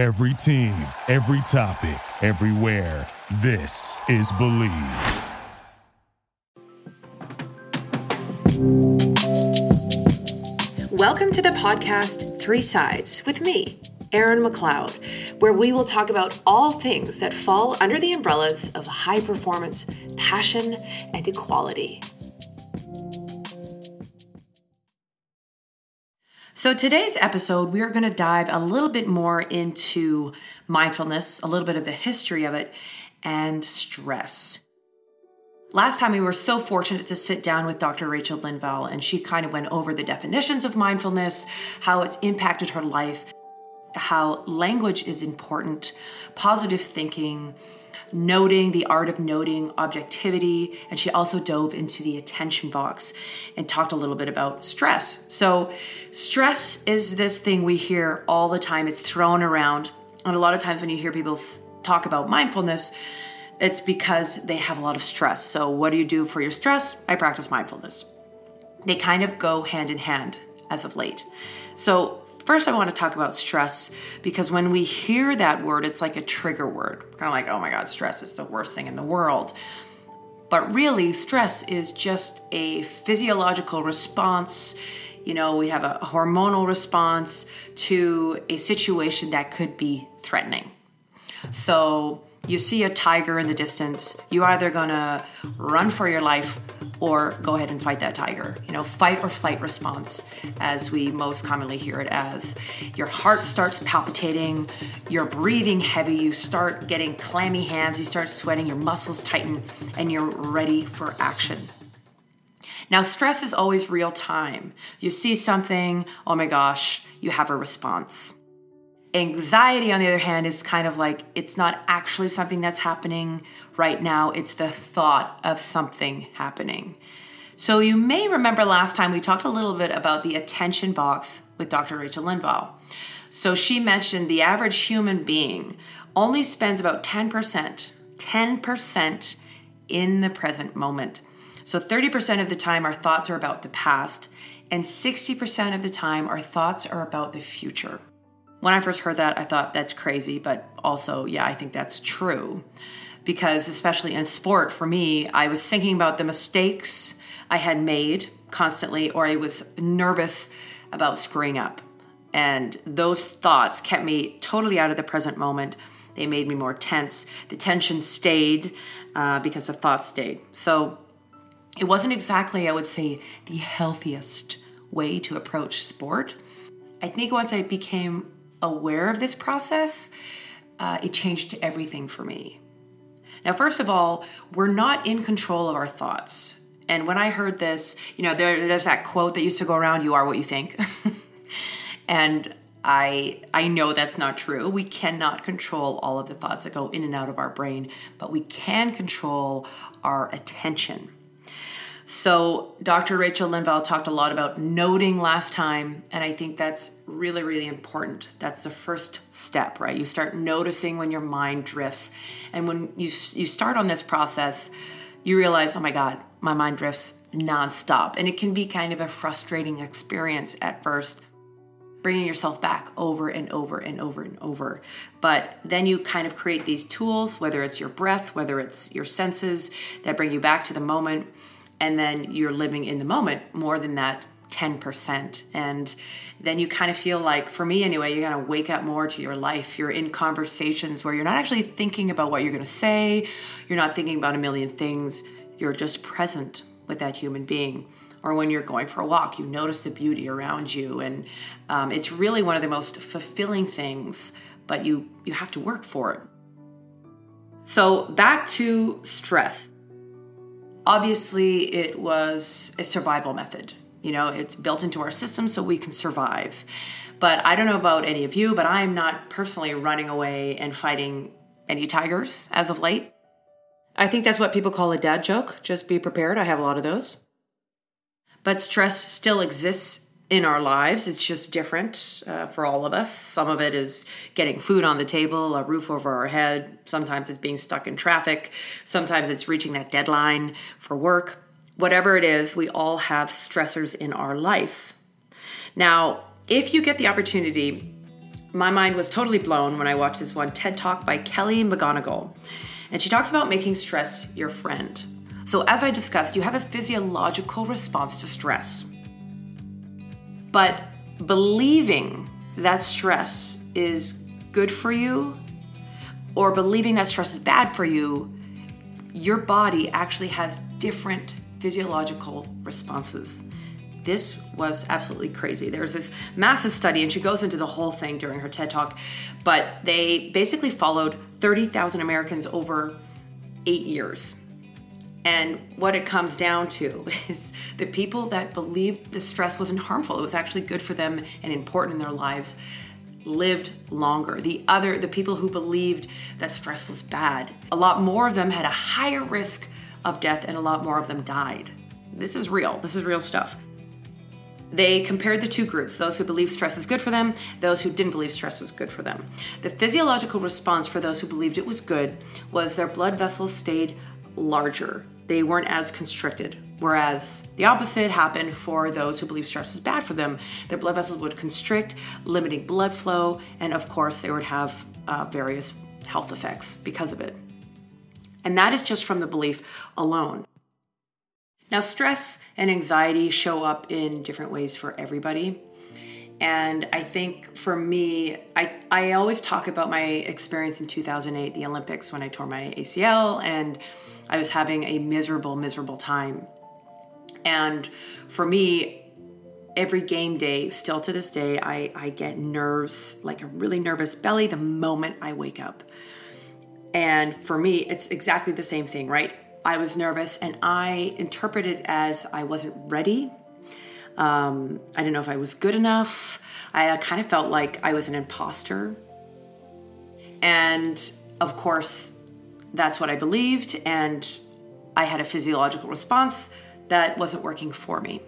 Every team, every topic, everywhere. This is Believe. Welcome to the podcast Three Sides with me, Erin McLeod, where we will talk about all things that fall under the umbrellas of high performance, passion, and equality. So, today's episode, we are going to dive a little bit more into mindfulness, a little bit of the history of it, and stress. Last time we were so fortunate to sit down with Dr. Rachel Linval, and she kind of went over the definitions of mindfulness, how it's impacted her life, how language is important, positive thinking, noting, the art of noting, objectivity, and she also dove into the attention box and talked a little bit about stress. So, stress is this thing we hear all the time, it's thrown around. And a lot of times when you hear people talk about mindfulness, it's because they have a lot of stress. So, what do you do for your stress? I practice mindfulness. They kind of go hand in hand as of late. So, first, I want to talk about stress because when we hear that word, it's like a trigger word. Kind of like, oh my God, stress is the worst thing in the world. But really, stress is just a physiological response. You know, we have a hormonal response to a situation that could be threatening. So, you see a tiger in the distance, you're either gonna run for your life or go ahead and fight that tiger. You know, fight or flight response, as we most commonly hear it as. Your heart starts palpitating, you're breathing heavy, you start getting clammy hands, you start sweating, your muscles tighten, and you're ready for action. Now, stress is always real time. You see something, oh my gosh, you have a response. Anxiety, on the other hand, is kind of like it's not actually something that's happening right now, it's the thought of something happening. So, you may remember last time we talked a little bit about the attention box with Dr. Rachel Linval. So, she mentioned the average human being only spends about 10%, 10% in the present moment. So, 30% of the time, our thoughts are about the past, and 60% of the time, our thoughts are about the future. When I first heard that, I thought that's crazy, but also, yeah, I think that's true. Because, especially in sport, for me, I was thinking about the mistakes I had made constantly, or I was nervous about screwing up. And those thoughts kept me totally out of the present moment. They made me more tense. The tension stayed uh, because the thoughts stayed. So it wasn't exactly, I would say, the healthiest way to approach sport. I think once I became aware of this process, uh, it changed everything for me. Now, first of all, we're not in control of our thoughts. And when I heard this, you know, there, there's that quote that used to go around, you are what you think. and I I know that's not true. We cannot control all of the thoughts that go in and out of our brain, but we can control our attention. So, Dr. Rachel Linval talked a lot about noting last time, and I think that's really, really important. That's the first step, right? You start noticing when your mind drifts. And when you, you start on this process, you realize, oh my God, my mind drifts nonstop. And it can be kind of a frustrating experience at first, bringing yourself back over and over and over and over. But then you kind of create these tools, whether it's your breath, whether it's your senses that bring you back to the moment and then you're living in the moment more than that 10% and then you kind of feel like for me anyway you kind of wake up more to your life. You're in conversations where you're not actually thinking about what you're going to say. You're not thinking about a million things. You're just present with that human being. Or when you're going for a walk you notice the beauty around you. And um, it's really one of the most fulfilling things but you you have to work for it. So back to stress Obviously, it was a survival method. You know, it's built into our system so we can survive. But I don't know about any of you, but I am not personally running away and fighting any tigers as of late. I think that's what people call a dad joke. Just be prepared. I have a lot of those. But stress still exists in our lives. It's just different uh, for all of us. Some of it is getting food on the table, a roof over our head. Sometimes it's being stuck in traffic. Sometimes it's reaching that deadline for work. Whatever it is, we all have stressors in our life. Now, if you get the opportunity my mind was totally blown when I watched this one TED Talk by Kelly McGonigal. And she talks about making stress your friend. So, as I discussed, you have a physiological response to stress. But believing that stress is good for you or believing that stress is bad for you, your body actually has different physiological responses. This was absolutely crazy. There's this massive study, and she goes into the whole thing during her TED talk, but they basically followed 30,000 Americans over eight years. And what it comes down to is the people that believed the stress wasn't harmful, it was actually good for them and important in their lives, lived longer. The other, the people who believed that stress was bad, a lot more of them had a higher risk of death and a lot more of them died. This is real. This is real stuff. They compared the two groups those who believed stress is good for them, those who didn't believe stress was good for them. The physiological response for those who believed it was good was their blood vessels stayed larger, they weren't as constricted. Whereas the opposite happened for those who believe stress is bad for them. Their blood vessels would constrict, limiting blood flow, and of course, they would have uh, various health effects because of it. And that is just from the belief alone. Now, stress and anxiety show up in different ways for everybody. And I think for me, I, I always talk about my experience in 2008, the Olympics, when I tore my ACL and I was having a miserable, miserable time. And for me, every game day, still to this day, I, I get nerves, like a really nervous belly the moment I wake up. And for me, it's exactly the same thing, right? I was nervous and I interpreted as I wasn't ready. Um, I didn't know if I was good enough. I uh, kind of felt like I was an imposter. And of course, that's what I believed. And I had a physiological response that wasn't working for me.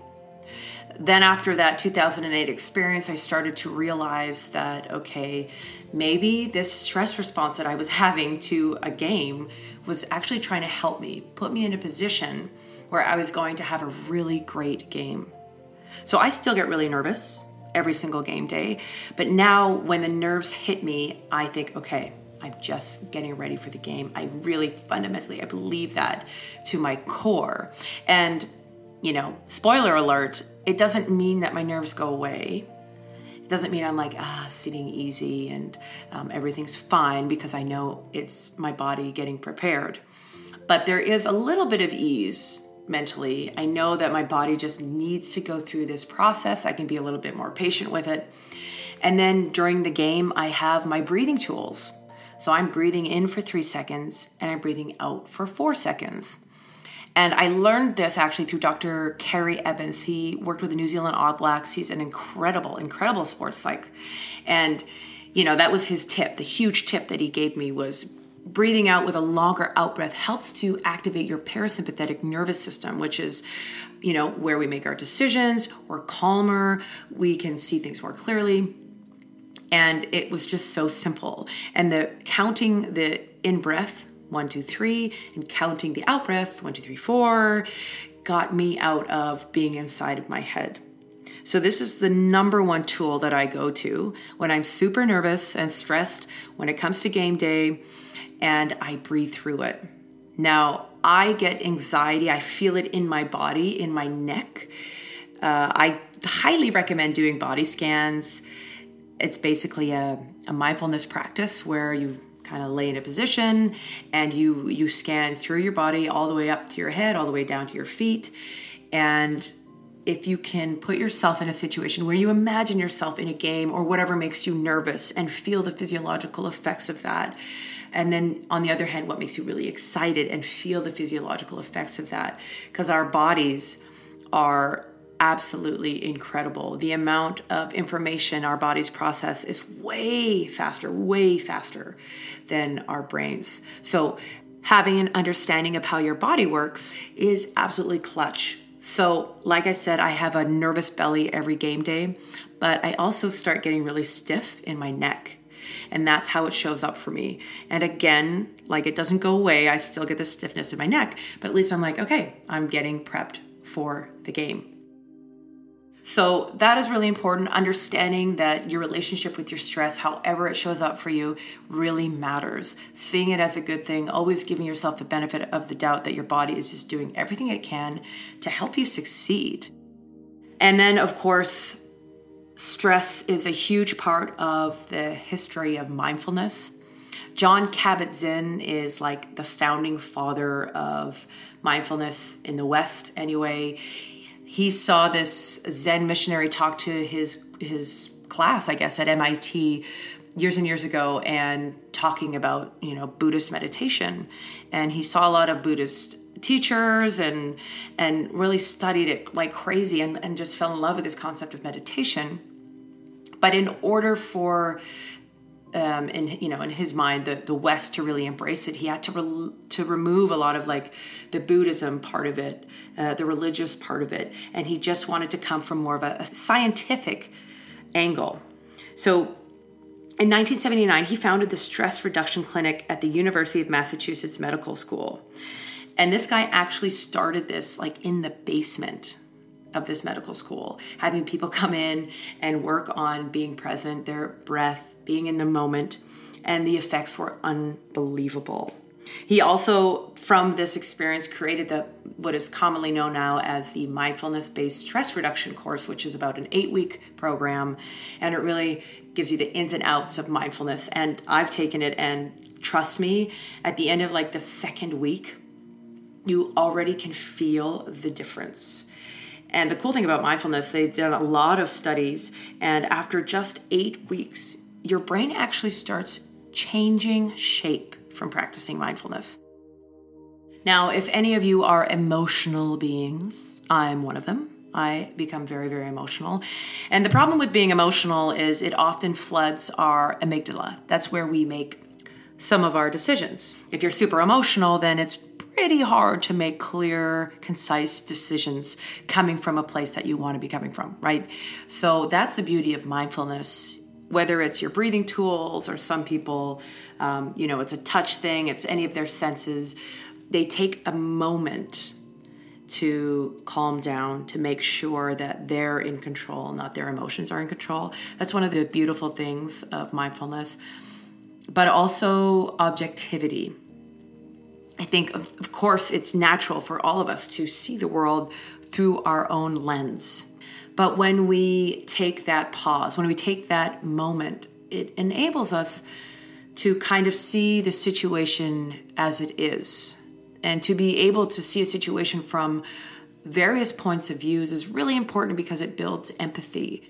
Then, after that 2008 experience, I started to realize that, okay, maybe this stress response that I was having to a game was actually trying to help me, put me in a position where I was going to have a really great game. So I still get really nervous every single game day, but now when the nerves hit me, I think, okay, I'm just getting ready for the game. I really fundamentally I believe that to my core. And you know, spoiler alert, it doesn't mean that my nerves go away It doesn't mean I'm like ah sitting easy and um, everything's fine because I know it's my body getting prepared. But there is a little bit of ease mentally. I know that my body just needs to go through this process. I can be a little bit more patient with it. And then during the game, I have my breathing tools. So I'm breathing in for three seconds and I'm breathing out for four seconds. And I learned this actually through Dr. Ceri Evans. He worked with the New Zealand All Blacks. He's an incredible, incredible sports psych. And, you know, that was his tip. The huge tip that he gave me was breathing out with a longer out breath helps to activate your parasympathetic nervous system, which is, you know, where we make our decisions. We're calmer. We can see things more clearly. And it was just so simple. And the counting the in breath one, two, three, and counting the out breath, one, two, three, four, got me out of being inside of my head. So, this is the number one tool that I go to when I'm super nervous and stressed when it comes to game day, and I breathe through it. Now, I get anxiety, I feel it in my body, in my neck. Uh, I highly recommend doing body scans. It's basically a, a mindfulness practice where you kind of lay in a position and you you scan through your body all the way up to your head all the way down to your feet. And if you can put yourself in a situation where you imagine yourself in a game or whatever makes you nervous and feel the physiological effects of that and then on the other hand what makes you really excited and feel the physiological effects of that because our bodies are absolutely incredible. The amount of information our bodies process is way faster, way faster than our brains. So, having an understanding of how your body works is absolutely clutch. So, like I said, I have a nervous belly every game day, but I also start getting really stiff in my neck. And that's how it shows up for me. And again, like it doesn't go away. I still get the stiffness in my neck, but at least I'm like, okay, I'm getting prepped for the game. So that is really important. Understanding that your relationship with your stress, however it shows up for you, really matters. Seeing it as a good thing, always giving yourself the benefit of the doubt that your body is just doing everything it can to help you succeed. And then, of course, stress is a huge part of the history of mindfulness. Jon Kabat-Zinn is like the founding father of mindfulness in the West, anyway he saw this Zen missionary talk to his his class, I guess, at MIT years and years ago and talking about, you know, Buddhist meditation. And he saw a lot of Buddhist teachers and and really studied it like crazy and, and just fell in love with this concept of meditation. But in order for um, in you know in his mind the the West to really embrace it, he had to re- to remove a lot of like the Buddhism part of it, uh, the religious part of it, and he just wanted to come from more of a, a scientific angle. So. In 1979, he founded the Stress Reduction Clinic at the University of Massachusetts Medical School. And this guy actually started this like in the basement of this medical school, having people come in and work on being present, their breath, being in the moment, and the effects were unbelievable. He also, from this experience, created the what is commonly known now as the mindfulness-based stress reduction course, which is about an eight-week program, and it really gives you the ins and outs of mindfulness. And I've taken it, and trust me, at the end of like the second week, you already can feel the difference. And the cool thing about mindfulness, they've done a lot of studies, and after just eight weeks, your brain actually starts changing shape from practicing mindfulness. Now, if any of you are emotional beings, I'm one of them. I become very, very emotional. And the problem with being emotional is it often floods our amygdala. That's where we make some of our decisions. If you're super emotional, then it's pretty hard to make clear, concise decisions coming from a place that you want to be coming from, right? So that's the beauty of mindfulness whether it's your breathing tools or some people, um, you know, it's a touch thing, it's any of their senses, they take a moment to calm down, to make sure that they're in control, not their emotions are in control. That's one of the beautiful things of mindfulness. But also objectivity. I think, of, of course, it's natural for all of us to see the world through our own lens but when we take that pause, when we take that moment, it enables us to kind of see the situation as it is. And to be able to see a situation from various points of views is really important because it builds empathy.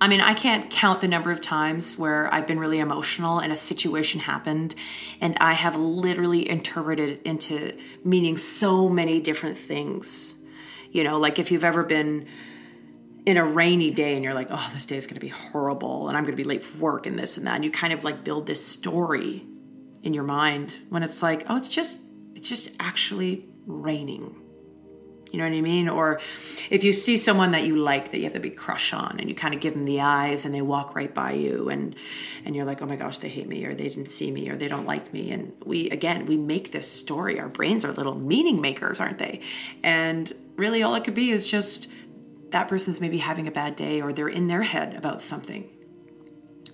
I mean, I can't count the number of times where I've been really emotional and a situation happened and I have literally interpreted it into meaning so many different things. You know, like if you've ever been in a rainy day and you're like, oh, this day is going to be horrible and I'm going to be late for work and this and that. And you kind of like build this story in your mind when it's like, oh, it's just, it's just actually raining. You know what I mean? Or if you see someone that you like that you have a big crush on and you kind of give them the eyes and they walk right by you and and you're like, "Oh my gosh, they hate me or they didn't see me or they don't like me." And we again, we make this story. Our brains are little meaning makers, aren't they? And really all it could be is just that person's maybe having a bad day or they're in their head about something.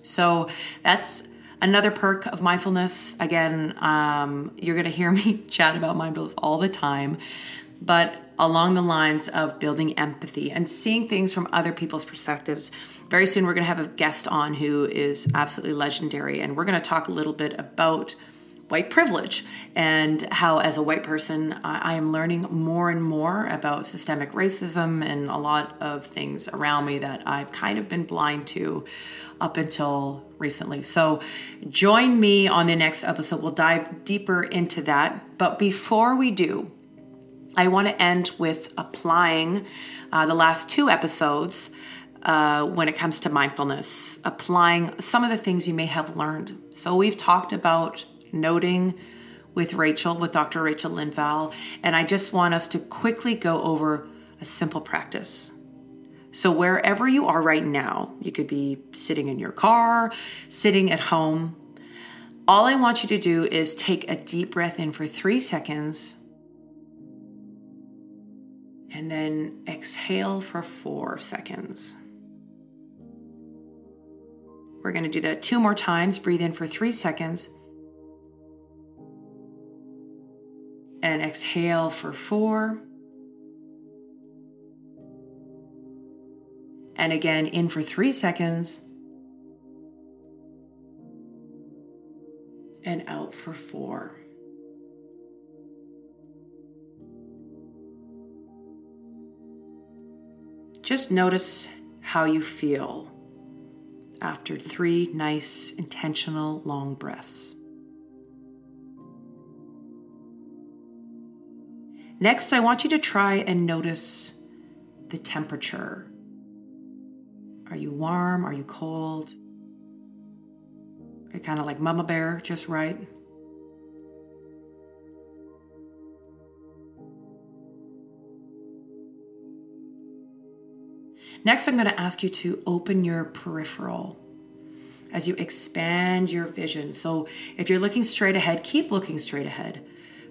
So that's another perk of mindfulness. Again, um, you're going to hear me chat about mindfulness all the time, but along the lines of building empathy and seeing things from other people's perspectives. Very soon, we're going to have a guest on who is absolutely legendary, and we're going to talk a little bit about white privilege and how, as a white person, I am learning more and more about systemic racism and a lot of things around me that I've kind of been blind to up until recently. So, join me on the next episode. We'll dive deeper into that. But before we do, I want to end with applying uh, the last two episodes. Uh, when it comes to mindfulness, applying some of the things you may have learned. So, we've talked about noting with Rachel, with Dr. Rachel Linval, and I just want us to quickly go over a simple practice. So, wherever you are right now, you could be sitting in your car, sitting at home. All I want you to do is take a deep breath in for three seconds And then exhale for four seconds. We're going to do that two more times. Breathe in for three seconds. And exhale for four. And again, in for three seconds. And out for four. Just notice how you feel after three nice, intentional, long breaths. Next, I want you to try and notice the temperature. Are you warm? Are you cold? Are kind of like Mama Bear, just right? Next, I'm going to ask you to open your peripheral as you expand your vision. So, if you're looking straight ahead, keep looking straight ahead,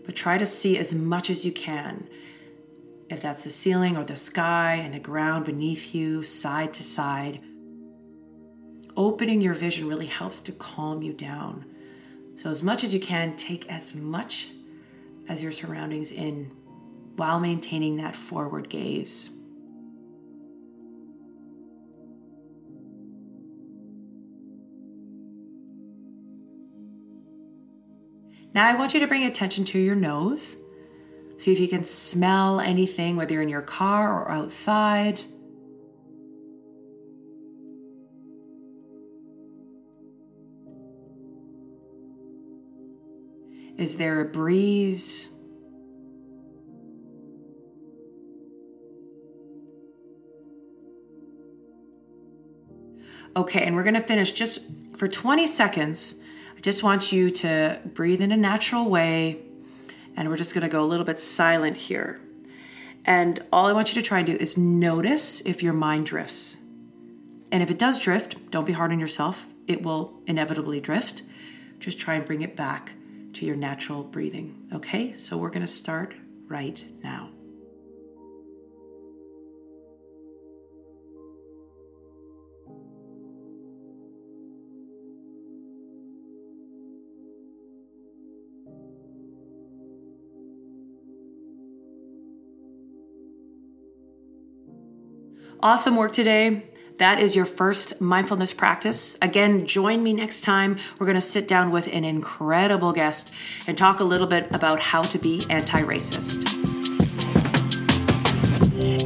but try to see as much as you can. If that's the ceiling or the sky and the ground beneath you, side to side, opening your vision really helps to calm you down. So, as much as you can, take as much as your surroundings in while maintaining that forward gaze. Now I want you to bring attention to your nose. See if you can smell anything, whether you're in your car or outside. Is there a breeze? Okay, and we're gonna finish just for 20 seconds just want you to breathe in a natural way, and we're just going to go a little bit silent here. And all I want you to try and do is notice if your mind drifts. And if it does drift, don't be hard on yourself. It will inevitably drift. Just try and bring it back to your natural breathing. Okay, so we're going to start right now. Awesome work today. That is your first mindfulness practice. Again, join me next time. We're going to sit down with an incredible guest and talk a little bit about how to be anti racist.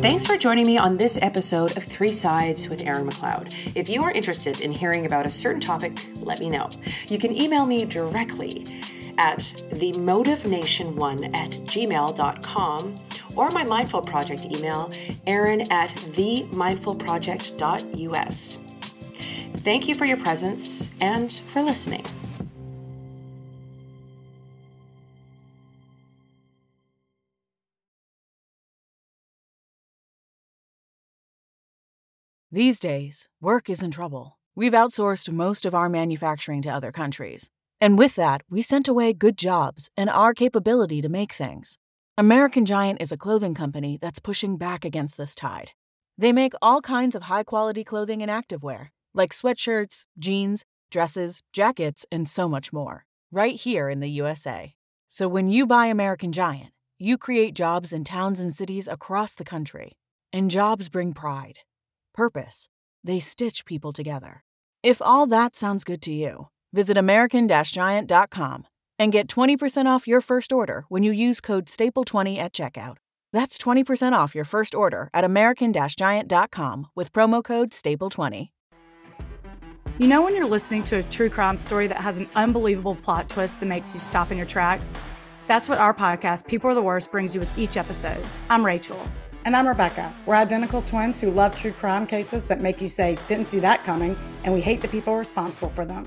Thanks for joining me on this episode of Three Sides with Erin McLeod. If you are interested in hearing about a certain topic, let me know. You can email me directly at themotivenation1 at gmail.com or my Mindful Project email, Erin at themindfulproject.us. Thank you for your presence and for listening. These days, work is in trouble. We've outsourced most of our manufacturing to other countries. And with that, we sent away good jobs and our capability to make things. American Giant is a clothing company that's pushing back against this tide. They make all kinds of high quality clothing and activewear, like sweatshirts, jeans, dresses, jackets, and so much more, right here in the USA. So when you buy American Giant, you create jobs in towns and cities across the country. And jobs bring pride, purpose. They stitch people together. If all that sounds good to you, visit American Giant.com and get 20% off your first order when you use code STAPLE20 at checkout. That's 20% off your first order at American Giant.com with promo code STAPLE20. You know, when you're listening to a true crime story that has an unbelievable plot twist that makes you stop in your tracks? That's what our podcast, People Are the Worst, brings you with each episode. I'm Rachel. And I'm Rebecca. We're identical twins who love true crime cases that make you say, didn't see that coming, and we hate the people responsible for them.